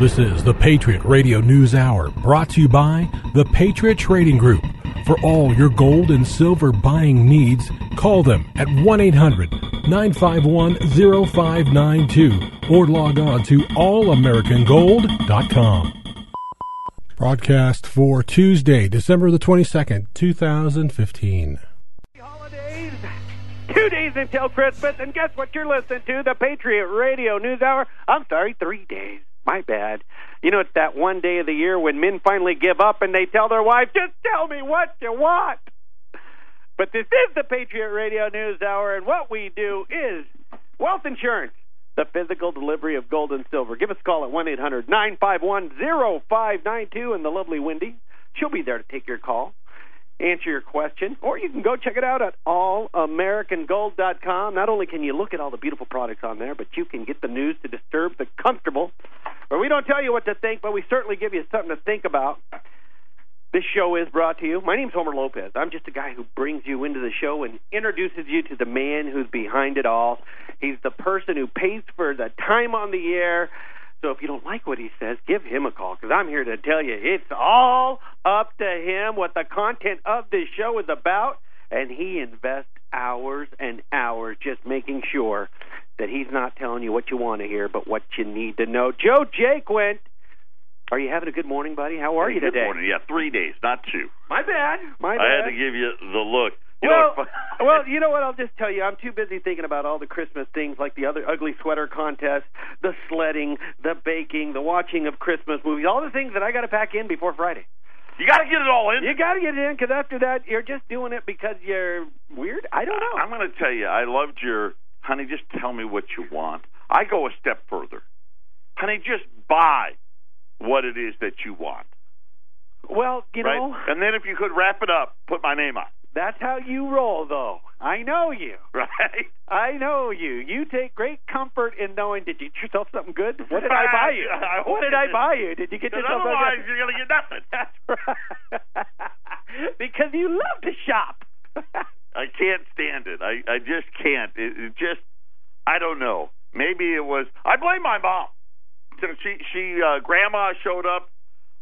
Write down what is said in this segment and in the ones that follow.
This is the Patriot Radio News Hour brought to you by the Patriot Trading Group. For all your gold and silver buying needs, call them at 1 800 951 0592 or log on to allamericangold.com. Broadcast for Tuesday, December the 22nd, 2015. Holidays, two days until Christmas, and guess what you're listening to? The Patriot Radio News Hour. I'm sorry, three days. My bad. You know, it's that one day of the year when men finally give up and they tell their wife, just tell me what you want. But this is the Patriot Radio News Hour, and what we do is wealth insurance, the physical delivery of gold and silver. Give us a call at 1 800 951 0592, and the lovely Wendy, she'll be there to take your call, answer your question, or you can go check it out at allamericangold.com. Not only can you look at all the beautiful products on there, but you can get the news to disturb the comfortable, where we don't tell you what to think, but we certainly give you something to think about. This show is brought to you. My name's Homer Lopez. I'm just a guy who brings you into the show and introduces you to the man who's behind it all. He's the person who pays for the time on the air. So if you don't like what he says, give him a call because I'm here to tell you it's all what the content of this show is about. And he invests hours and hours just making sure that he's not telling you what you want to hear, but what you need to know. Joe Jaquint are you having a good morning, buddy? How are you Good today? morning. Yeah, three days, not two. My bad. My bad. I had to give you the look. You well, know, well, you know what? I'll just tell you. I'm too busy thinking about all the Christmas things, like the other ugly sweater contest, the sledding, the baking, the watching of Christmas movies, all the things that I got to pack in before Friday. You got to get it all in. You got to get it in because after that, you're just doing it because you're weird. I don't know. I'm going to tell you, I loved your, honey, just tell me what you want. I go a step further. Honey, just buy what it is that you want. well, you right? know, And then if you could wrap it up, put my name on. That's how you roll, though. I know you. Right? I know you. You take great comfort in knowing. Did you get yourself something good? What did I buy you? I What did I buy you? Did you get yourself otherwise, something? you're going to get nothing. That's right. because you love to shop. I can't stand it. I I just can't. It, it just I don't know. Maybe it was. I blame my mom. So She she uh, grandma showed up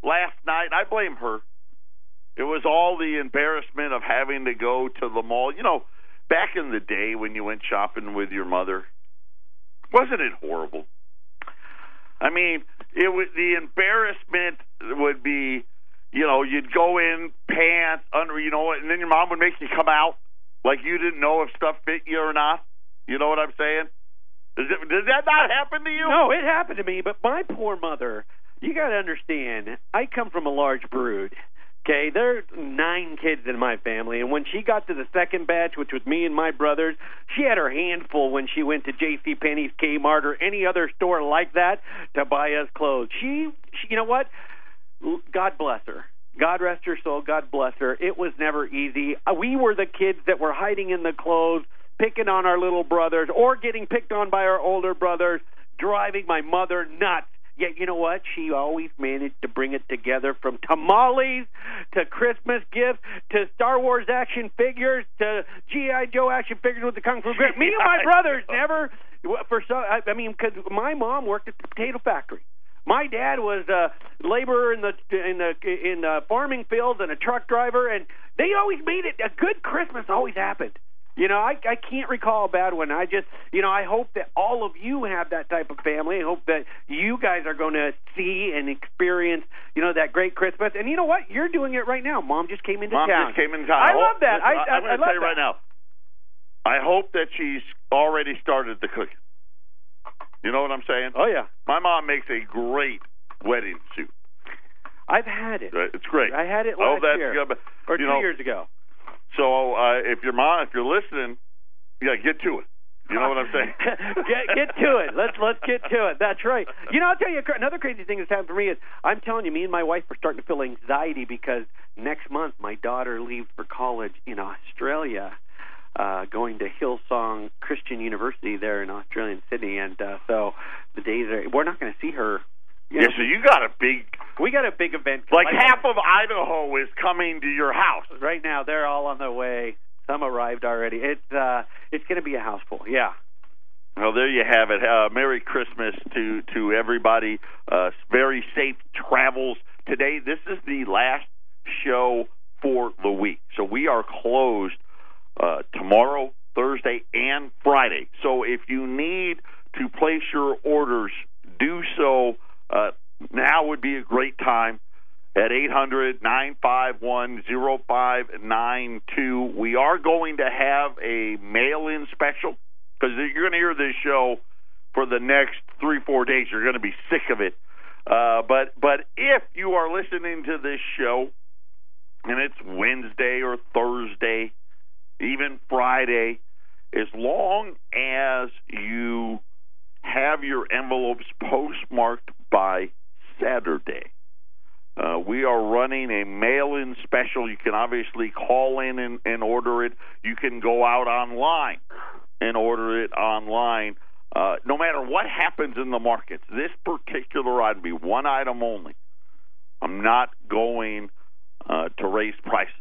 last night. I blame her. It was all the embarrassment of having to go to the mall. You know, back in the day when you went shopping with your mother, wasn't it horrible? I mean, it was the embarrassment would be, you know, you'd go in pants under, you know, and then your mom would make you come out like you didn't know if stuff fit you or not. You know what I'm saying? Does, it, does that not happen to you? no, it happened to me, but my poor mother. You got to understand. I come from a large brood. Okay, there are nine kids in my family, and when she got to the second batch, which was me and my brothers, she had her hand full when she went to J.C. Penney's, Kmart, or any other store like that to buy us clothes. She, she, you know what? God bless her. God rest her soul. God bless her. It was never easy. Uh, We were the kids that were hiding in the clothes, picking on our little brothers, or getting picked on by our older brothers, driving my mother nuts. Yet you know what? She always managed to bring it together from tamales to Christmas gifts to Star Wars action figures to GI Joe action figures with the kung fu grip. Me and my brothers never for some. I I mean, because my mom worked at the potato factory. My dad was a laborer in the in the in the farming fields and a truck driver, and they always made it a good Christmas. Always happened. You know, I I can't recall a bad one. I just, you know, I hope that all of you have that type of family. I hope that you guys are going to see and experience, you know, that great Christmas. And you know what? You're doing it right now. Mom just came into Mom town. just came in town. I love that. I, I'm going to tell you that. right now. I hope that she's already started the cooking. You know what I'm saying? Oh yeah, My mom makes a great wedding suit. I've had it. It's great. I had it oh, last that's year good. Or two know, years ago. So uh, if your mom, if you're listening, yeah, get to it. You know what I'm saying? get get to it. Let's let's get to it. That's right. You know, I'll tell you another crazy thing that's happened for me is I'm telling you, me and my wife are starting to feel anxiety because next month my daughter leaves for college in Australia, uh, going to Hillsong Christian University there in Australian Sydney, and uh, so the days are we're not going to see her. You yeah. know, So you got a big, we got a big event. like I- half of Idaho is coming to your house. right now. They're all on their way. Some arrived already. It's uh, it's going to be a house full. Yeah. Well, there you have it. Uh, Merry Christmas to to everybody. Uh, very safe travels today. This is the last show for the week, so we are closed uh, tomorrow, Thursday, and Friday. So if you need to place your orders, do so. Would be a great time at 800 951 0592. We are going to have a mail in special because you're going to hear this show for the next three, four days. You're going to be sick of it. Uh, but but if you are listening to this show and it's Wednesday or Thursday, even Friday, as long as you have your envelopes postmarked by Saturday. Uh, we are running a mail-in special. You can obviously call in and, and order it. You can go out online and order it online. Uh, no matter what happens in the markets, this particular item be one item only. I'm not going uh, to raise prices,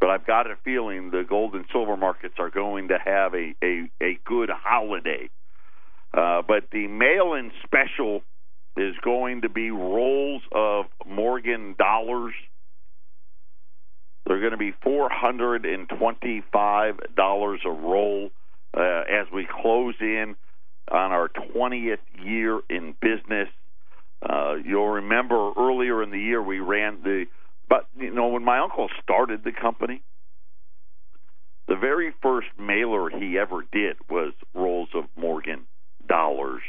but I've got a feeling the gold and silver markets are going to have a a, a good holiday. Uh, but the mail-in special is going to be rolls of Morgan dollars. They're going to be four hundred and twenty-five dollars a roll uh, as we close in on our twentieth year in business. Uh, you'll remember earlier in the year we ran the, but you know when my uncle started the company, the very first mailer he ever did was rolls of Morgan dollars.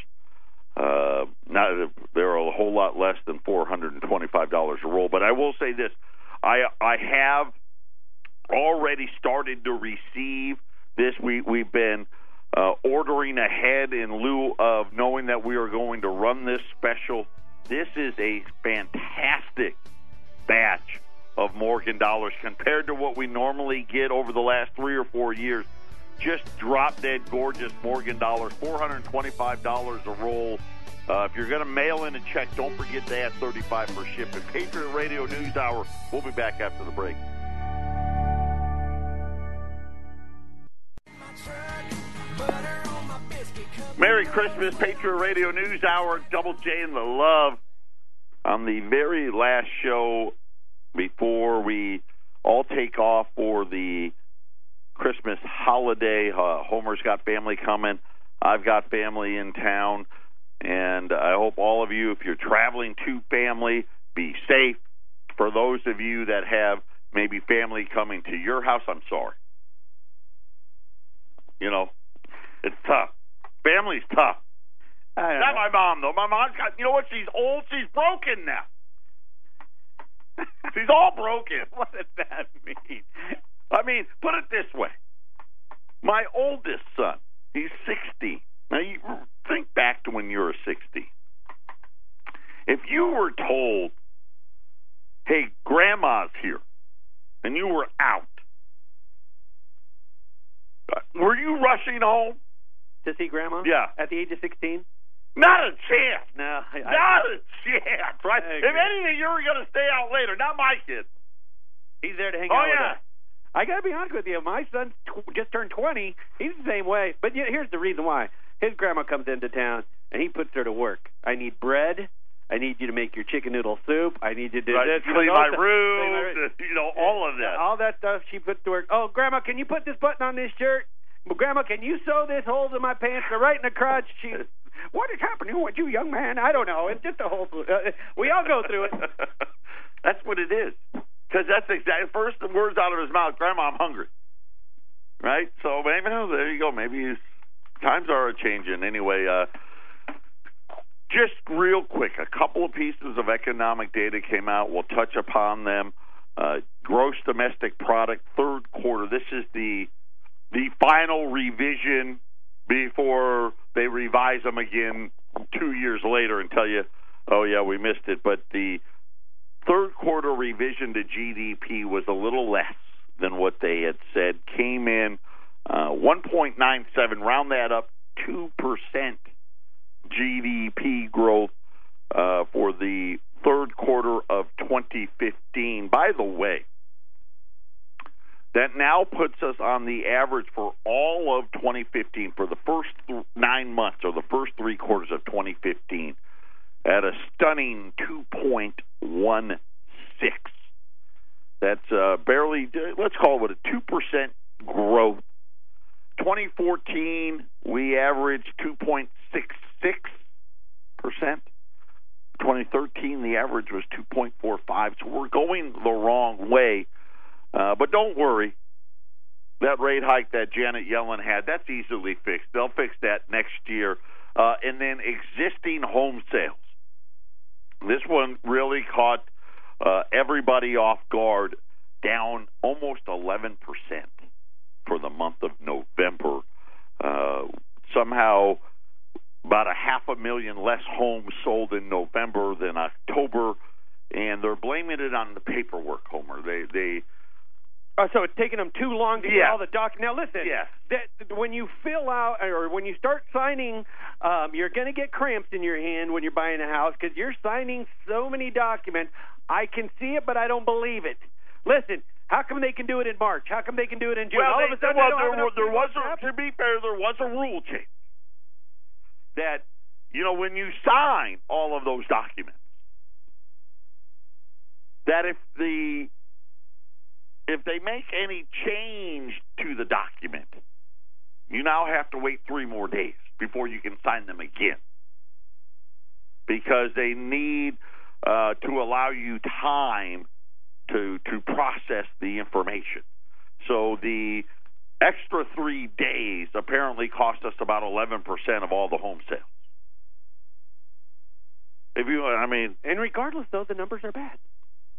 Uh, not they're a whole lot less than four hundred and twenty-five dollars a roll. But I will say this: I I have already started to receive this. We we've been uh, ordering ahead in lieu of knowing that we are going to run this special. This is a fantastic batch of Morgan dollars compared to what we normally get over the last three or four years just drop dead gorgeous Morgan dollars, $425 a roll. Uh, if you're going to mail in a check, don't forget to add 35 for shipping. Patriot Radio News Hour. We'll be back after the break. Merry Christmas, Patriot Radio News Hour, Double J and the Love. On the very last show before we all take off for the Christmas holiday. Uh, Homer's got family coming. I've got family in town. And I hope all of you, if you're traveling to family, be safe. For those of you that have maybe family coming to your house, I'm sorry. You know, it's tough. Family's tough. Not know. my mom, though. My mom's got, you know what? She's old. She's broken now. She's all broken. What does that mean? I mean, put it this way. My oldest son, he's 60. Now, you think back to when you were 60. If you were told, hey, grandma's here, and you were out, uh, were you rushing home? To see Grandma? Yeah. At the age of 16? Not a chance. No. I, I, Not a chance, right? If anything, you were going to stay out later. Not my kid. he's there to hang Oh, out with yeah. I got to be honest with you. My son tw- just turned 20. He's the same way. But you here's the reason why. His grandma comes into town, and he puts her to work. I need bread. I need you to make your chicken noodle soup. I need you to do Right, this. clean know, my room, clean my- you know, all of that. All that stuff she puts to work. Oh, Grandma, can you put this button on this shirt? Well, Grandma, can you sew this holes in my pants? They're right in the crotch. She, what is happening with you, young man? I don't know. It's just a whole. Uh, we all go through it. that's what it is. Because that's exactly first the words out of his mouth. Grandma, I'm hungry. Right. So maybe there you go. Maybe times are changing. Anyway, uh, just real quick, a couple of pieces of economic data came out. We'll touch upon them. Uh, gross domestic product, third quarter. This is the the final revision before they revise them again two years later and tell you, oh yeah, we missed it. But the third quarter revision to GDP was a little less than what they had said. Came in uh, 1.97, round that up, two percent GDP growth uh, for the third quarter of 2015. By the way, That now puts us on the average for all of 2015 for the first th- nine months or the first three quarters of 2015 at a stunning 2.16. That's uh, barely, let's call it a 2% growth. 2014, we averaged 2.66%. 2013, the average was 2.45. So we're going the wrong way. Uh, but don't worry. That rate hike that Janet Yellen had, that's easily fixed. They'll fix that next year. Uh, and then existing home sales. This one really caught uh, everybody off guard, down almost 11% for the month of November. Uh, somehow, about a half a million less homes sold in November than October, and they're blaming it on the paperwork. Homer, they they. Oh, so it's taking them too long to Yeah. get all the doc. Now listen, Yes. that when you fill out or when you start signing, um, you're going to get cramps in your hand when you're buying a house because you're signing so many documents. I can see it, but I don't believe it. Listen, how come they can do it in March? How come they can do it in June? Well, all they, of a sudden, well, there, have there was a, to be fair, there was a rule change that you know when you sign all of those documents, that if the if they make any change to the document, you now have to wait three more days before you can sign them again because they need uh, to allow you time to to process the information. So the extra three days apparently cost us about eleven percent of all the home sales. If you, I mean, And regardless, though, the numbers are bad.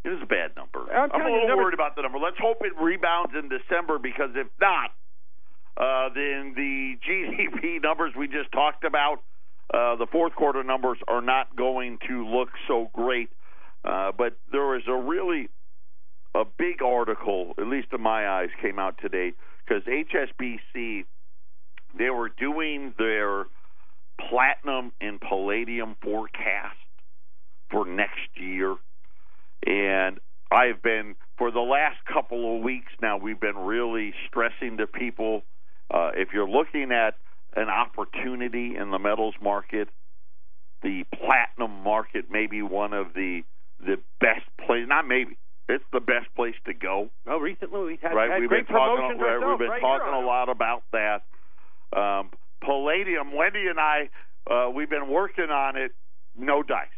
It is a bad number. I'm a telling you, little numbers- worried about the number. Let's hope it rebounds in December because if not, uh, then the GDP numbers we just talked about, uh, the fourth quarter numbers are not going to look so great. Uh, but there is a really a big article, at least in my eyes, came out today because HSBC they were doing their platinum and palladium forecast for next year, and I've been for the last couple of weeks now. We've been really stressing to people uh, if you're looking at an opportunity in the metals market, the platinum market may be one of the the best place. Not maybe. It's the best place to go Oh, recently we've had, right? had we've great been talking. right, we've been right talking a lot about that. Um, palladium. Wendy and I, uh, we've been working on it. No dice.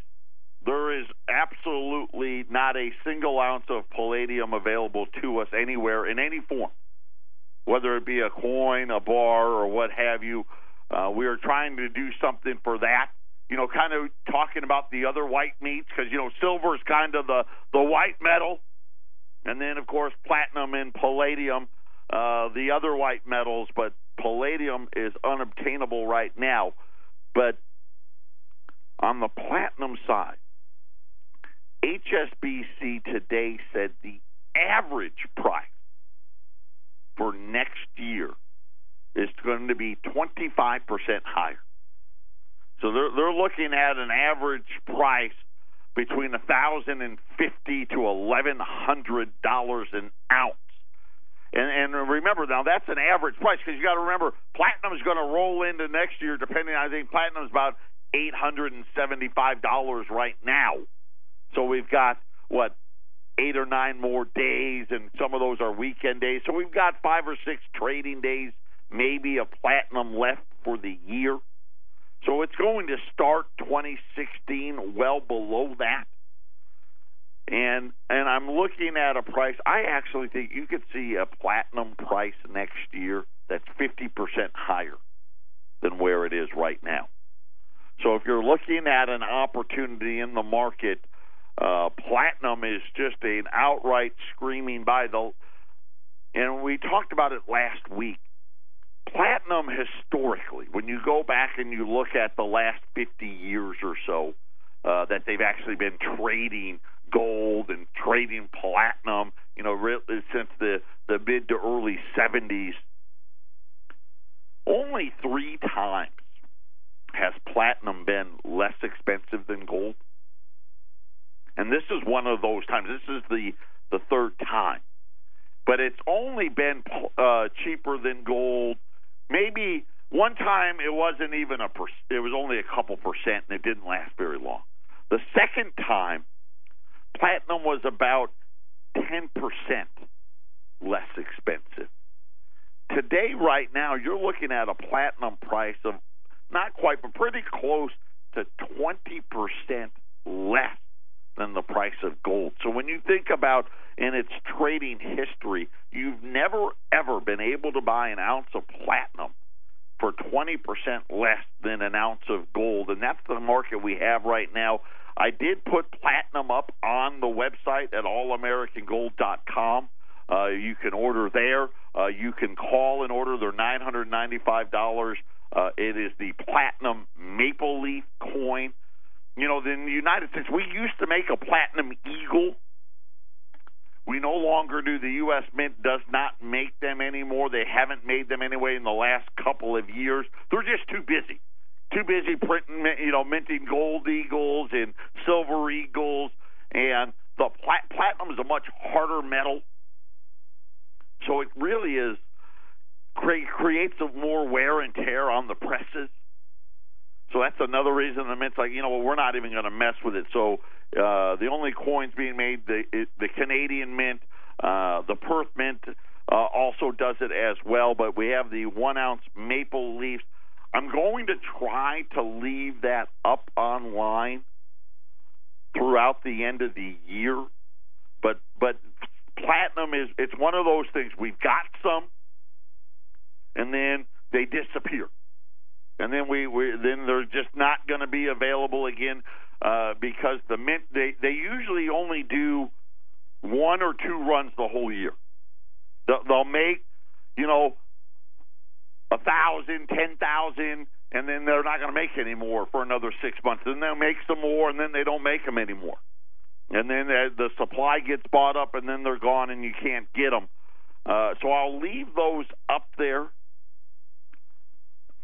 There is absolutely not a single ounce of palladium available to us anywhere in any form, whether it be a coin, a bar, or what have you. Uh, we are trying to do something for that. You know, kind of talking about the other white meats because you know silver is kind of the the white metal, and then of course platinum and palladium, uh, the other white metals. But palladium is unobtainable right now. But on the platinum side, HSBC today said the average price for next year is going to be 25% higher. So they're they're looking at an average price between a thousand and fifty to eleven hundred dollars an ounce. And, and remember now that's an average price because you got to remember platinum is going to roll into next year. Depending, I think platinum is about eight hundred and seventy-five dollars right now. So we've got what eight or nine more days, and some of those are weekend days. So we've got five or six trading days, maybe a platinum left for the year. So it's going to start 2016 well below that. And and I'm looking at a price. I actually think you could see a platinum price next year that's 50% higher than where it is right now. So if you're looking at an opportunity in the market, uh, platinum is just an outright screaming by the. And we talked about it last week. Platinum historically, when you go back and you look at the last 50 years or so, uh, that they've actually been trading gold and trading platinum, you know, really since the the mid to early 70s. Only three times has platinum been less expensive than gold, and this is one of those times. This is the the third time. but it's only been uh, cheaper than gold. Maybe one time it wasn't even a per, it was only a couple percent, and it didn't last very long. The second time, platinum was about ten percent less expensive. Today, right now, you're looking at a platinum price of not quite, but pretty close to 20% less than the price of gold. So when you think about in its trading history, you've never ever been able to buy an ounce of platinum for 20% less than an ounce of gold. And that's the market we have right now. I did put platinum up on the website at allamericangold.com. Uh, you can order there. Uh, you can call and order. They're $995. Uh, it is the platinum maple leaf coin. You know, in the United States, we used to make a platinum eagle. We no longer do. The U.S. Mint does not make them anymore. They haven't made them anyway in the last couple of years. They're just too busy. Too busy printing, you know, minting gold eagles and silver eagles. And the plat- platinum is a much harder metal. So it really is create, creates a more wear and tear on the presses. So that's another reason the mint's like, you know, well, we're not even going to mess with it. So uh, the only coins being made, the the Canadian mint, uh, the Perth mint uh, also does it as well. But we have the one ounce maple leaf. I'm going to try to leave that up online throughout the end of the year. But but platinum is it's one of those things. We've got some and then they disappear. And then we, we then they're just not going to be available again uh, because the mint they they usually only do one or two runs the whole year. They'll, make you know a thousand, ten thousand, and then they're not going to make any more for another six months. Then they'll make some more, and then they don't make them anymore. And then uh, the supply gets bought up, and then they're gone, and you can't get them. Uh, so I'll leave those up there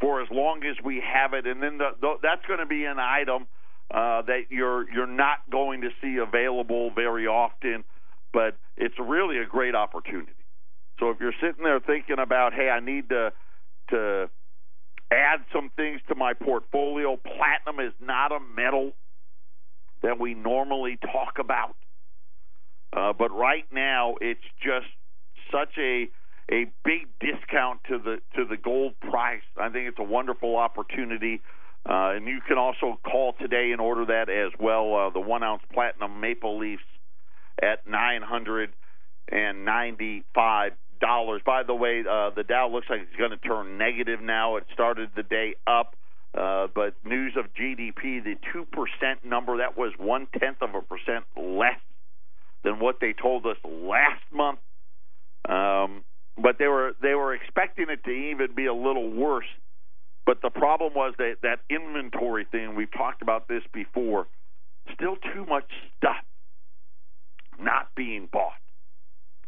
for as long as we have it, and then the, the, that's going to be an item uh, that you're you're not going to see available very often, but it's really a great opportunity. So if you're sitting there thinking about, hey, I need to to add some things to my portfolio, platinum is not a metal that we normally talk about, uh, but right now it's just such a a big discount to the to the gold price. I think it's a wonderful opportunity. Uh, and you can also call today and order that as well. Uh, the one ounce platinum maple leafs at nine hundred and ninety five dollars. By the way, uh, the Dow looks like it's going to turn negative now. It started the day up, uh, but news of GDP, the two percent number that was one tenth of a percent less than what they told us last month. Um, but they were they were expecting it to even be a little worse. But the problem was that that inventory thing we've talked about this before. Still too much stuff not being bought.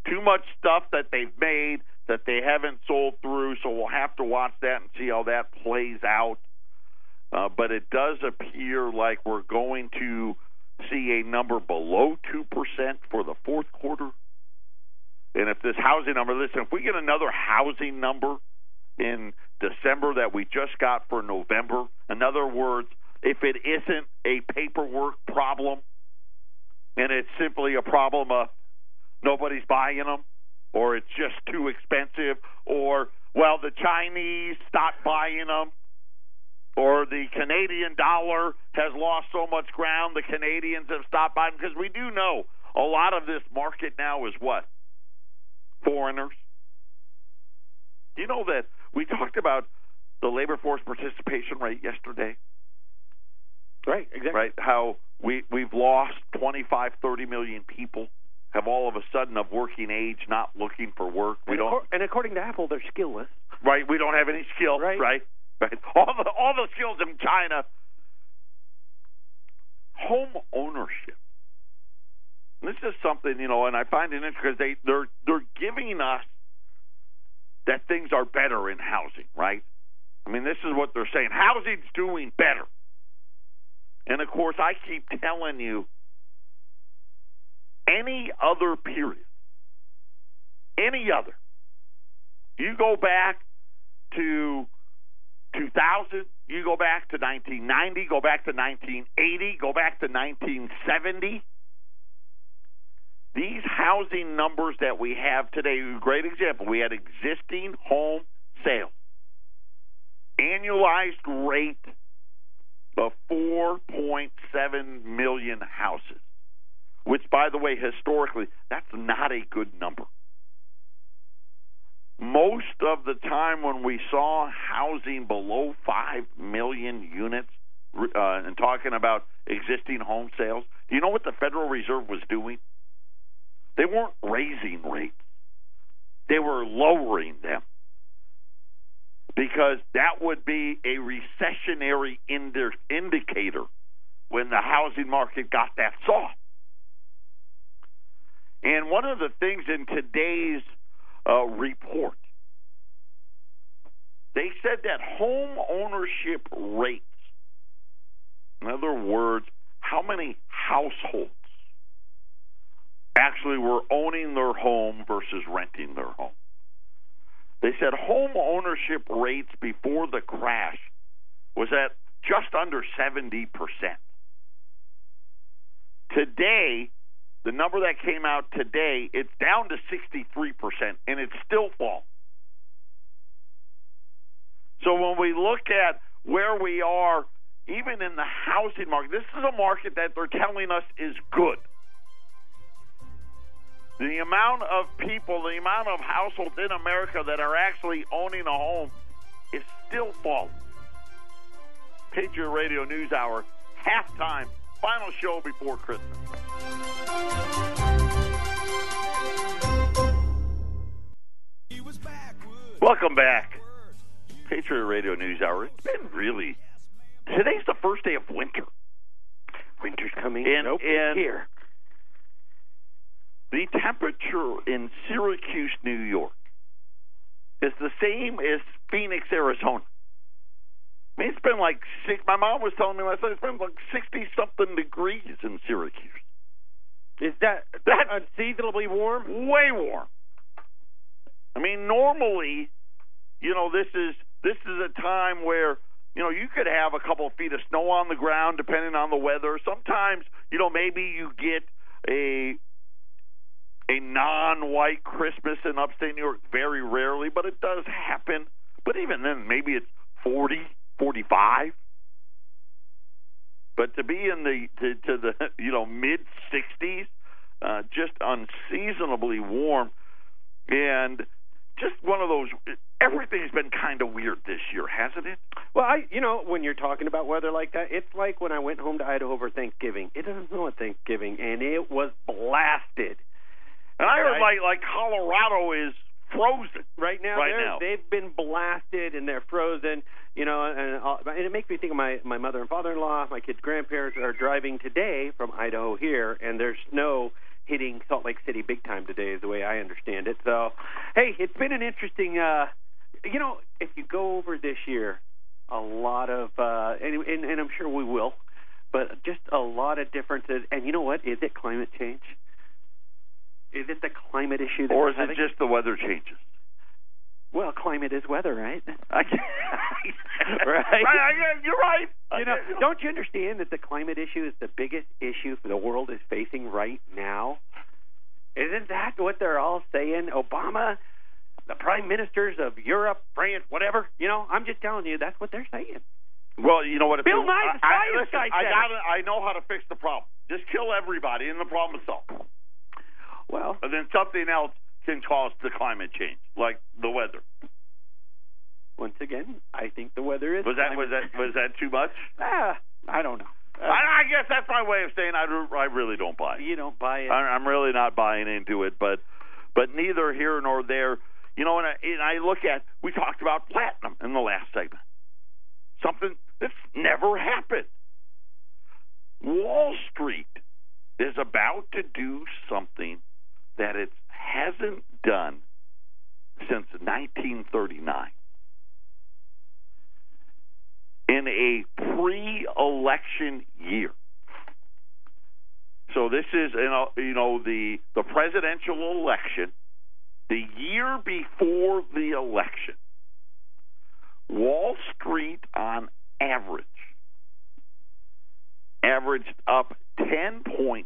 Too much stuff that they've made that they haven't sold through. So we'll have to watch that and see how that plays out. Uh, but it does appear like we're going to see a number below 2% for the fourth quarter and if this housing number, listen, if we get another housing number in December that we just got for November, in other words, if it isn't a paperwork problem and it's simply a problem of nobody's buying them or it's just too expensive or, well, the Chinese stopped buying them or the Canadian dollar has lost so much ground, the Canadians have stopped buying because we do know a lot of this market now is what? Foreigners. Do you know that we talked about the labor force participation rate yesterday? Right, exactly. Right, how we we've lost 25, 30 million people have all of a sudden of working age not looking for work. We and don't, and according to Apple, they're skillless. Right, we don't have any skill. Right, right, right. All the all the skills in China. Home ownership this is something you know, and I find it interesting because they they're they're giving us that things are better in housing, right? I mean, this is what they're saying. Housing's doing better, and of course, I keep telling you, any other period, any other. You go back to 2000, you go back to 1990, go back to 1980, go back to 1970. These housing numbers that we have today, a great example. We had existing home sales, annualized rate of 4.7 million houses, which, by the way, historically, that's not a good number. Most of the time when we saw housing below 5 million units, uh, and talking about existing home sales, do you know what the Federal Reserve was doing? They weren't raising rates, they were lowering them because that would be a recessionary indi- indicator when the housing market got that soft. And one of the things in today's uh, report, they said that home ownership rates, in other words, how many households actually were owning their home versus renting their home. They said home ownership rates before the crash was at just under 70%. Today, the number that came out today, it's down to 63%, and it's still falling. So when we look at where we are, even in the housing market, this is a market that they're telling us is good. The amount of people, the amount of households in America that are actually owning a home is still falling. Patriot Radio News Hour, halftime, final show before Christmas. Welcome back. Patriot Radio News Hour. It's been really. Today's the first day of winter. Winter's coming. And, nope, and here. The temperature in Syracuse, New York, is the same as Phoenix, Arizona. I mean, it's been like six. My mom was telling me last night it's been like sixty something degrees in Syracuse. Is that That's unseasonably warm? way warm. I mean, normally, you know, this is this is a time where you know you could have a couple of feet of snow on the ground depending on the weather. Sometimes, you know, maybe you get a a non-white Christmas in upstate New York very rarely, but it does happen. But even then, maybe it's 40, 45. But to be in the to, to the you know mid 60s, uh, just unseasonably warm, and just one of those. Everything's been kind of weird this year, hasn't it? Well, I, you know, when you're talking about weather like that, it's like when I went home to Idaho for Thanksgiving. It doesn't snow at Thanksgiving, and it was blasted. And I heard Right. like like Colorado is frozen. Right now, Right now. they've been blasted and they're frozen. You know, and, uh, and it makes me think of my my mother and father-in-law. My kids' grandparents are driving today from Idaho here, and there's snow hitting Salt Lake City big time today, is the way I understand it. So, hey, it's been an interesting. uh You know, if you go over this year, a lot of, uh and, and, and I'm sure we will, but just a lot of differences. And you know what? Is it climate change? Is it the climate issue that Or is it having? just the weather changes? Well, climate is weather, right? Right. I- you're right. You know, don't you understand that the climate issue is the biggest issue the world is facing right now? Isn't that what they're all saying? Obama, the prime ministers of Europe, France, whatever. You know, I'm just telling you that's what they're saying. Well, you know what? Bill it- Nye, the I, I, listen, guy I said got I know how to fix the problem. Just kill everybody, and the problem is solved. Well, And then something else can cause the climate change, like the weather. once again, I think the weather is. Was that was that was that too much? Ah, I don't know. Uh, I, I guess that's my way of saying I, do- I really don't buy it. you don't buy it. I- I'm really not buying into it, but but neither here nor there. You know, and I, and I look at we talked about platinum in the last segment, something that's never happened. Wall Street is about to do something that it hasn't done since 1939. In a pre-election year, so this is you know, the the presidential election the year before the election, Wall Street on average averaged up 10.4%.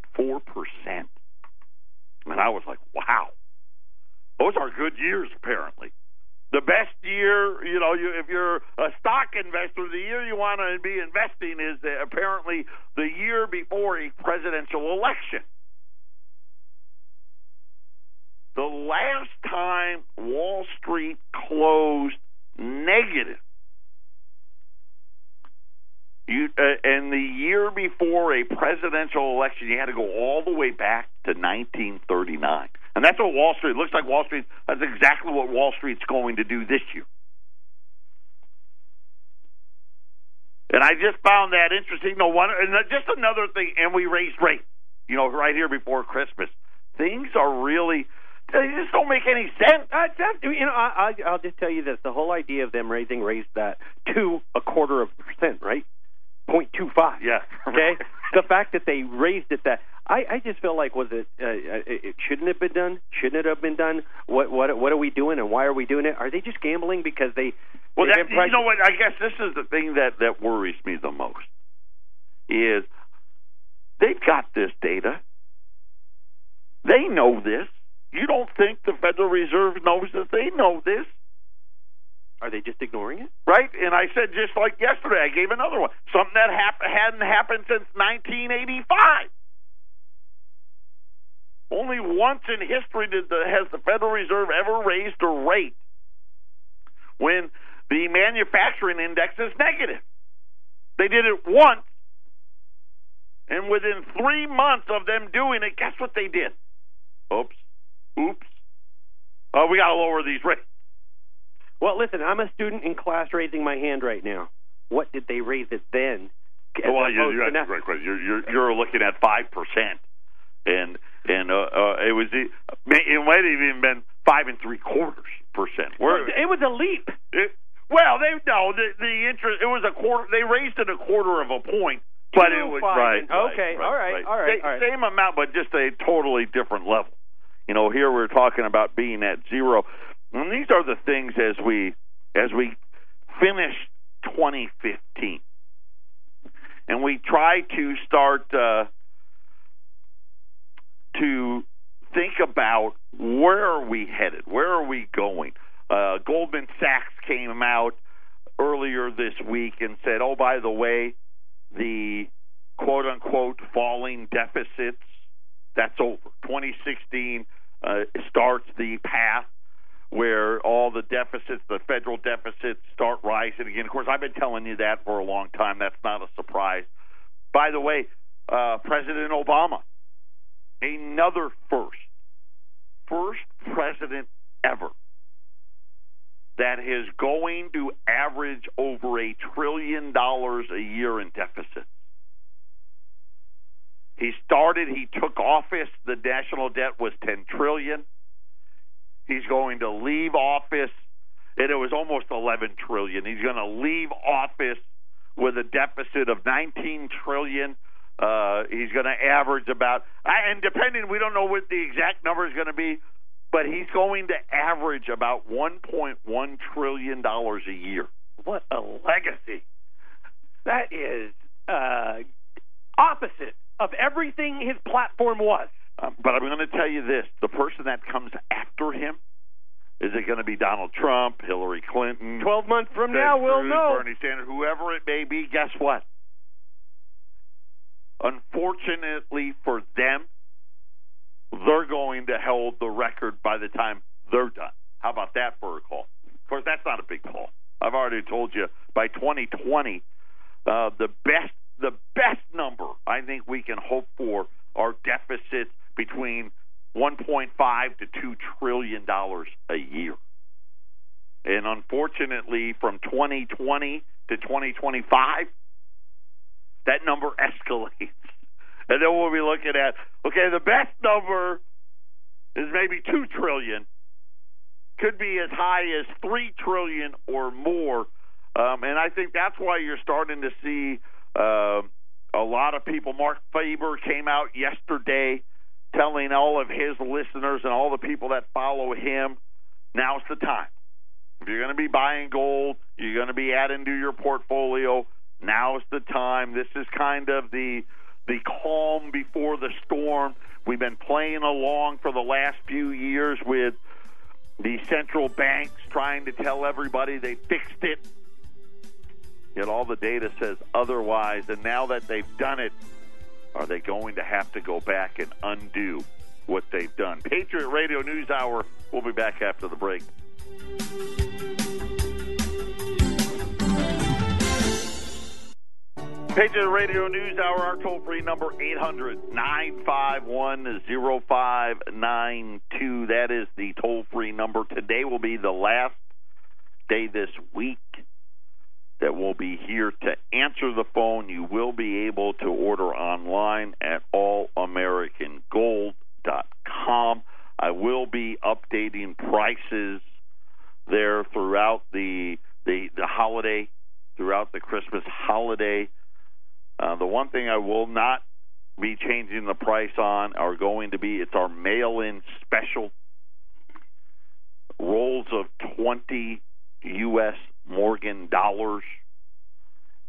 And I was like, wow, those are good years, apparently. The best year, you know, you, if you're a stock investor, the year you want to be investing is the, apparently the year before a presidential election. The last time Wall Street closed negative you uh, and the year before a presidential election, you had to go all the way back to 1939, and that's what Wall Street looks like. Wall Street that's exactly what Wall Street's going to do this year. And I just found that interesting. No one, and just another thing. And we raised rates, you know, right here before Christmas. Things are really they just don't make any sense. Uh, that, you know, I, I, I'll just tell you this: the whole idea of them raising raised that to a quarter of a percent, right? 0.25. Yeah. Okay. the fact that they raised it that I, I just feel like was it, uh, uh, it shouldn't have been done? Shouldn't it have been done? What what what are we doing and why are we doing it? Are they just gambling because they? Well, that, you know what? I guess this is the thing that that worries me the most is they've got this data. They know this. You don't think the Federal Reserve knows that they know this? Are they just ignoring it? Right? And I said just like yesterday, I gave another one. Something that hap- hadn't happened since 1985. Only once in history did the, has the Federal Reserve ever raised a rate when the manufacturing index is negative. They did it once, and within three months of them doing it, guess what they did? Oops. Oops. Oh, we got to lower these rates. Well, listen, I'm a student in class raising my hand right now. What did they raise it then? Well, you're, you're, right, right. you're, you're, you're looking at five percent, and and uh, uh, it was it might have even been five and three quarters percent. Where, it was a leap. It, well, they no the the interest. It was a quarter. They raised it a quarter of a point, but Two, it was five. right. Okay, right, all right, right. all right, Same, all right. same amount, but just a totally different level. You know, here we're talking about being at zero, and these are the things as we as we finish 2015, and we try to start uh, to think about where are we headed, where are we going. Uh, Goldman Sachs came out earlier this week and said, "Oh, by the way, the quote unquote falling deficits that's over. 2016 uh, starts the path." Where all the deficits, the federal deficits, start rising again. Of course, I've been telling you that for a long time. That's not a surprise. By the way, uh, President Obama, another first, first president ever that is going to average over a trillion dollars a year in deficits. He started, he took office, the national debt was 10 trillion. He's going to leave office, and it was almost 11 trillion. He's going to leave office with a deficit of 19 trillion. Uh, he's going to average about, and depending, we don't know what the exact number is going to be, but he's going to average about 1.1 trillion dollars a year. What a legacy! That is uh, opposite of everything his platform was. Um, but I'm going to tell you this: the person that comes after him is it going to be Donald Trump, Hillary Clinton? Twelve months from Ted now, we'll know. Bernie Sanders, whoever it may be. Guess what? Unfortunately for them, they're going to hold the record by the time they're done. How about that for a call? Of course, that's not a big call. I've already told you by 2020, uh, the best the best number I think we can hope for are deficits between 1.5 to 2 trillion dollars a year. And unfortunately from 2020 to 2025 that number escalates. And then we'll be looking at okay, the best number is maybe 2 trillion. Could be as high as 3 trillion or more. Um, and I think that's why you're starting to see uh, a lot of people. Marc Faber came out yesterday telling all of his listeners and all the people that follow him, now's the time. If you're going to be buying gold, you're going to be adding to your portfolio. Now's the time. This is kind of the the calm before the storm. We've been playing along for the last few years with the central banks trying to tell everybody they fixed it. Yet all the data says otherwise. And now that they've done it, are they going to have to go back and undo what they've done? Patriot Radio News Hour. We'll be back after the break. Patriot Radio News Hour, our toll free number 800 951 0592. That is the toll free number. Today will be the last day this week that will be here to answer the phone. You will be able to order online at allamericangold.com. I will be updating prices there throughout the the, the holiday, throughout the Christmas holiday. Uh, the one thing I will not be changing the price on are going to be it's our mail-in special rolls of 20 U.S. Morgan dollars.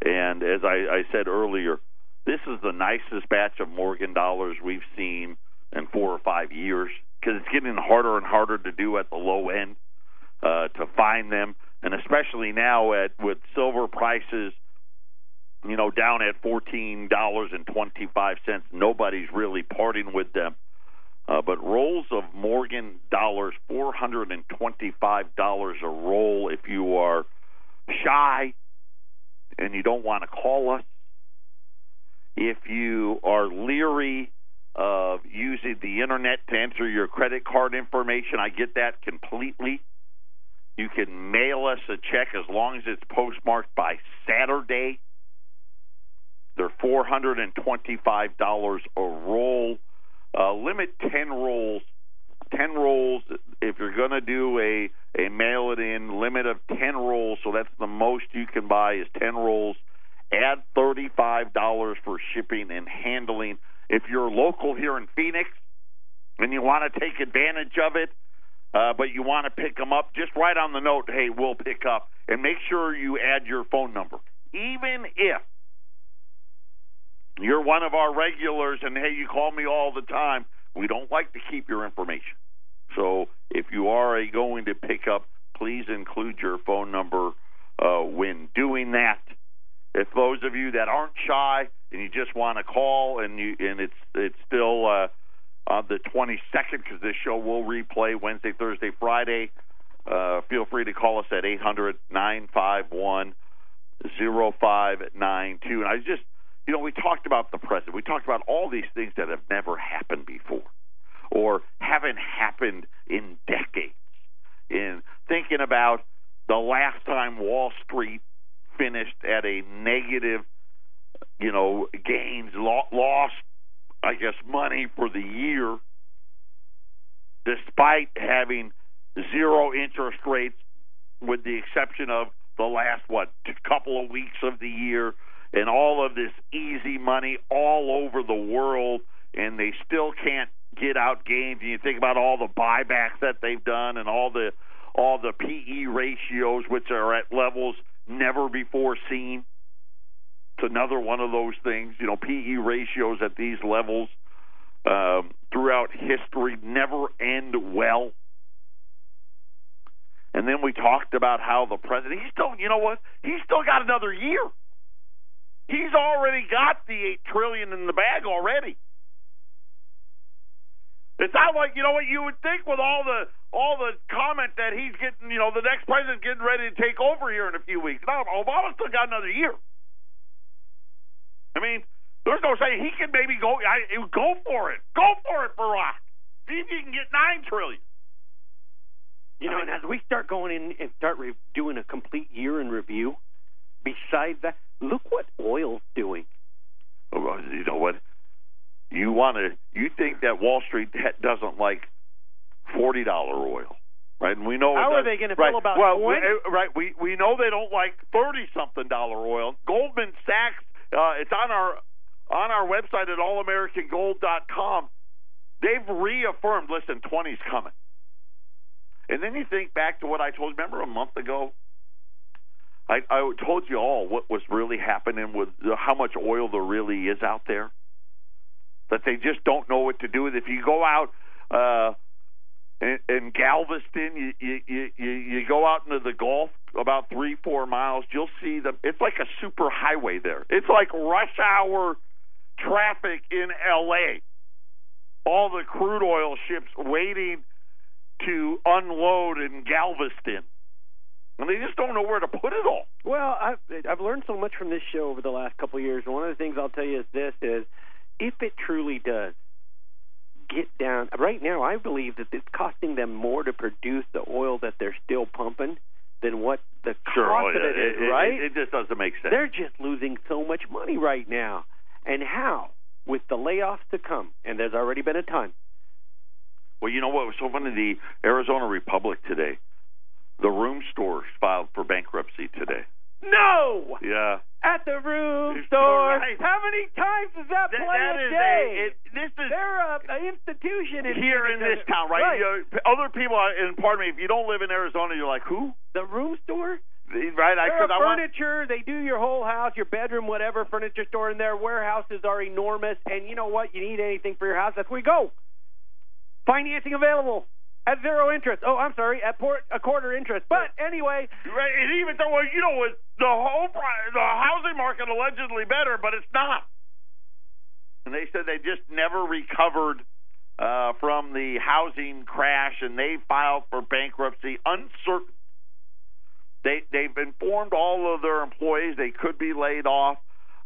And as I, I said earlier, this is the nicest batch of Morgan dollars we've seen in four or five years because it's getting harder and harder to do at the low end uh, to find them, and especially now at with silver prices, you know, down at fourteen dollars and twenty five cents. Nobody's really parting with them. Uh, but rolls of Morgan dollars, four hundred and twenty five dollars a roll. If you are shy and you don't want to call us, if you are leery of using the internet to enter your credit card information, I get that completely. You can mail us a check as long as it's postmarked by Saturday. They're four hundred and twenty-five dollars a roll. Uh, limit ten rolls. Ten rolls. If you're going to do a a mail it in limit of ten rolls, so that's the most you can buy is ten rolls. Add thirty-five dollars for shipping and handling. If you're local here in Phoenix and you want to take advantage of it, uh, but you want to pick them up, just write on the note, "Hey, we'll pick up," and make sure you add your phone number. Even if you're one of our regulars and hey, you call me all the time, we don't like to keep your information. So if you are going to pick up, please include your phone number uh, when doing that. If those of you that aren't shy and you just want to call and you and it's it's still uh, on the 22nd because this show will replay Wednesday, Thursday, Friday. Uh, feel free to call us at 800 951 0592. And I just, you know, we talked about the president. We talked about all these things that have never happened before or haven't happened in decades. In thinking about the last time Wall Street finished at a negative, you know, gains, lost, I guess, money for the year, despite having zero interest rates, with the exception of the last, what, couple of weeks of the year, and all of this easy money all over the world, and they still can't get out gains. And you think about all the buybacks that they've done and all the all the PE ratios, which are at levels never before seen. It's another one of those things. You know, PE ratios at these levels um, throughout history never end well. And then we talked about how the president, he's still, you know what? He's still got another year. He's already got the eight trillion in the bag already. It's not like you know what you would think with all the all the comment that he's getting. You know, the next president getting ready to take over here in a few weeks. No, Obama still got another year. I mean, there's no saying he can maybe go. I, go for it. Go for it, Barack. See if you can get nine trillion. You know, and as we start going in and start re- doing a complete year in review, besides that, look what oil's doing. You know what? You want to? You think that Wall Street doesn't like forty dollar oil, right? And we know how are they going to right, feel about well, 20? We, right? We we know they don't like thirty something dollar oil. Goldman Sachs, uh, it's on our on our website at allamericangold.com. they've reaffirmed. Listen, 20's coming. And then you think back to what I told you. Remember a month ago? I, I told you all what was really happening with the, how much oil there really is out there. That they just don't know what to do with. If you go out uh, in, in Galveston, you, you you you go out into the Gulf about three four miles, you'll see the. It's like a super highway there. It's like rush hour traffic in L.A. All the crude oil ships waiting to unload in Galveston and they just don't know where to put it all. Well, I've I've learned so much from this show over the last couple of years. One of the things I'll tell you is this: is if it truly does get down right now, I believe that it's costing them more to produce the oil that they're still pumping than what the sure, cost oh, of it is. It, right? It, it just doesn't make sense. They're just losing so much money right now, and how? With the layoffs to come, and there's already been a ton. Well, you know what was so funny? The Arizona Republic today the room stores filed for bankruptcy today. No. Yeah. At the room It's store. right. How many times does that, That- play that a day? a- it- this is They're a, an institution in here in this town, right? Right. You know, other people, are- and pardon me, if you don't live in Arizona, you're like, who? The room store. Right? I They're said, a I want. furniture. They do your whole house, your bedroom, whatever furniture store. And their warehouses are enormous. And you know what? You need anything for your house? That's where you go. Financing available at zero interest. Oh, I'm sorry, at port, a quarter interest. But anyway, Right, and even though well, you know, the whole the housing market allegedly better, but it's not. And they said they just never recovered uh, from the housing crash, and they filed for bankruptcy, uncertain. They they've informed all of their employees they could be laid off.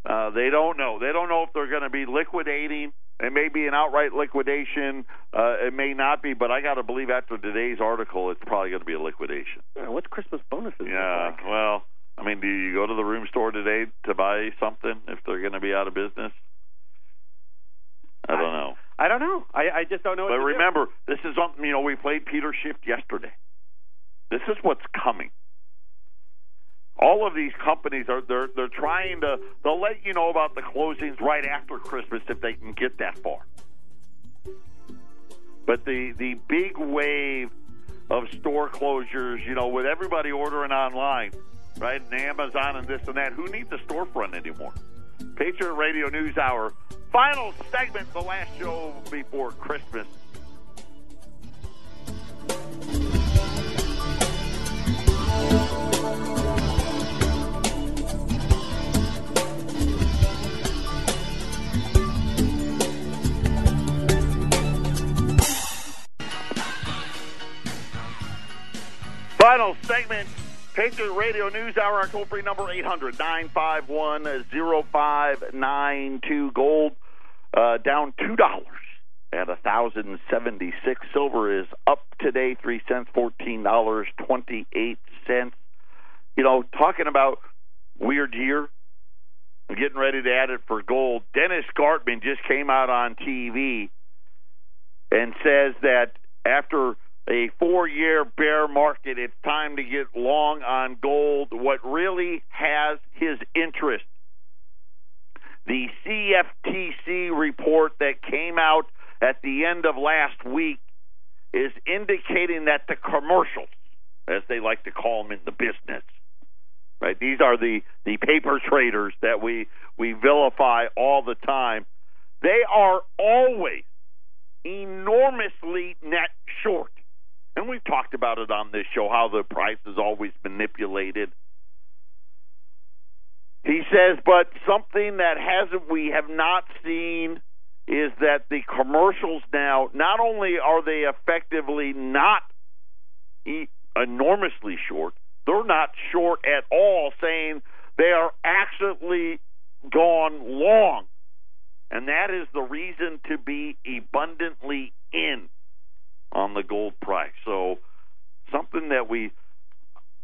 Uh, they don't know. They don't know if they're going to be liquidating. It may be an outright liquidation. Uh, it may not be, but I got to believe after today's article, it's probably going to be a liquidation. uh, what's Christmas bonuses? Yeah, like? well, I mean, do you go to the room store today to buy something if they're going to be out of business? I don't know. I don't know. I, I just don't know. But to do. remember, this is something, you know, we played Peter Schiff yesterday. This is what's coming. All of these companies are they're they're trying to they'll let you know about the closings right after Christmas if they can get that far. But the the big wave of store closures, you know, with everybody ordering online, right, and Amazon and this and that, who needs a storefront anymore? Patriot Radio News Hour, final segment, the last show before Christmas. Final segment, Patriot Radio News Hour, our toll free number 800 951 0592. Gold uh, down $2 at 1076 Silver is up today, 3 cents, $14.28. You know, talking about weird year, getting ready to add it for gold. Dennis Gartman just came out on TV and says that after a four year bear market, it's time to get long on gold. What really has his interest? The CFTC report that came out at the end of last week is indicating that the commercials, as they like to call them in the business, right? These are the, the paper traders that we, we vilify all the time. They are always enormously net short. And we've talked about it on this show how the price is always manipulated. He says, but something that hasn't we have not seen is that the commercials now not only are they effectively not enormously short, they're not short at all, saying they are actually gone long. And that is the reason to be abundantly in on the gold price. So something that we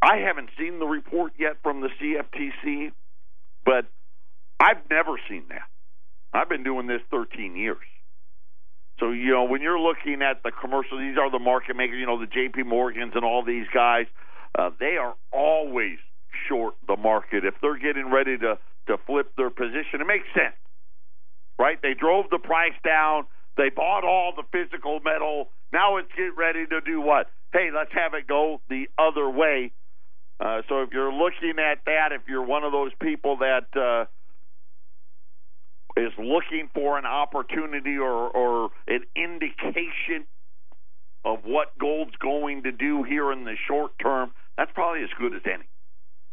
I haven't seen the report yet from the CFTC, but I've never seen that. I've been doing this 13 years. So, you know, when you're looking at the commercial, these are the market makers, you know, the JP Morgans and all these guys, uh, they are always short the market. If they're getting ready to, to flip their position, it makes sense, right? They drove the price down. They bought all the physical metal. Now it's get ready to do what? Hey, let's have it go the other way. Uh, so if you're looking at that, if you're one of those people that uh, is looking for an opportunity or, or an indication of what gold's going to do here in the short term, that's probably as good as any.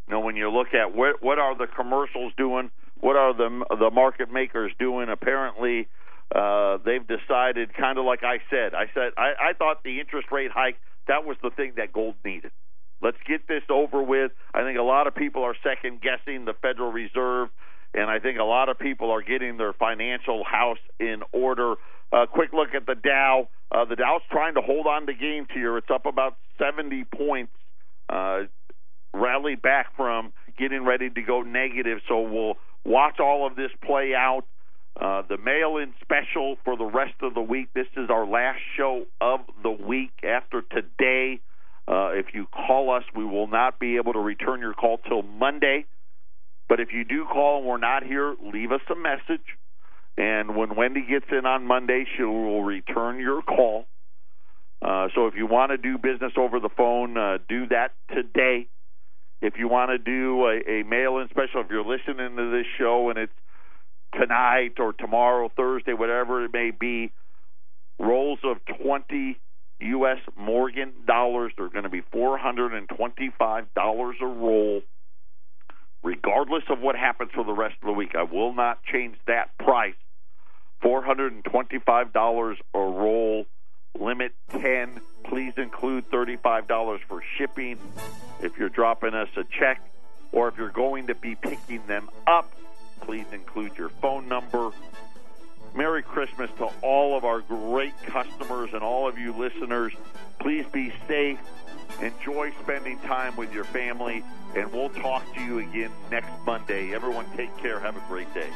You know, when you look at what what are the commercials doing, what are the the market makers doing? Apparently, uh, they've decided, kind of like I said. I said I, I thought the interest rate hike that was the thing that gold needed. Let's get this over with. I think a lot of people are second guessing the Federal Reserve, and I think a lot of people are getting their financial house in order. Uh, quick look at the Dow. Uh, the Dow's trying to hold on to gains here. It's up about 70 points. Uh, rallied back from getting ready to go negative. So we'll watch all of this play out. Uh, the mail in special for the rest of the week. This is our last show of the week. After today, uh, if you call us, we will not be able to return your call till Monday. But if you do call and we're not here, leave us a message. And when Wendy gets in on Monday, she will return your call. Uh, so if you want to do business over the phone, uh, do that today. If you want to do a, a mail in special, if you're listening to this show and it's tonight or tomorrow, Thursday, whatever it may be, rolls of 20 U.S. Morgan dollars They're going to be $425 a roll, regardless of what happens for the rest of the week. I will not change that price. $425 a roll, limit 10. Please include $35 for shipping if you're dropping us a check or if you're going to be picking them up. Please include your phone number. Merry Christmas to all of our great customers and all of you listeners. Please be safe. Enjoy spending time with your family, and we'll talk to you again next Monday. Everyone, take care. Have a great day.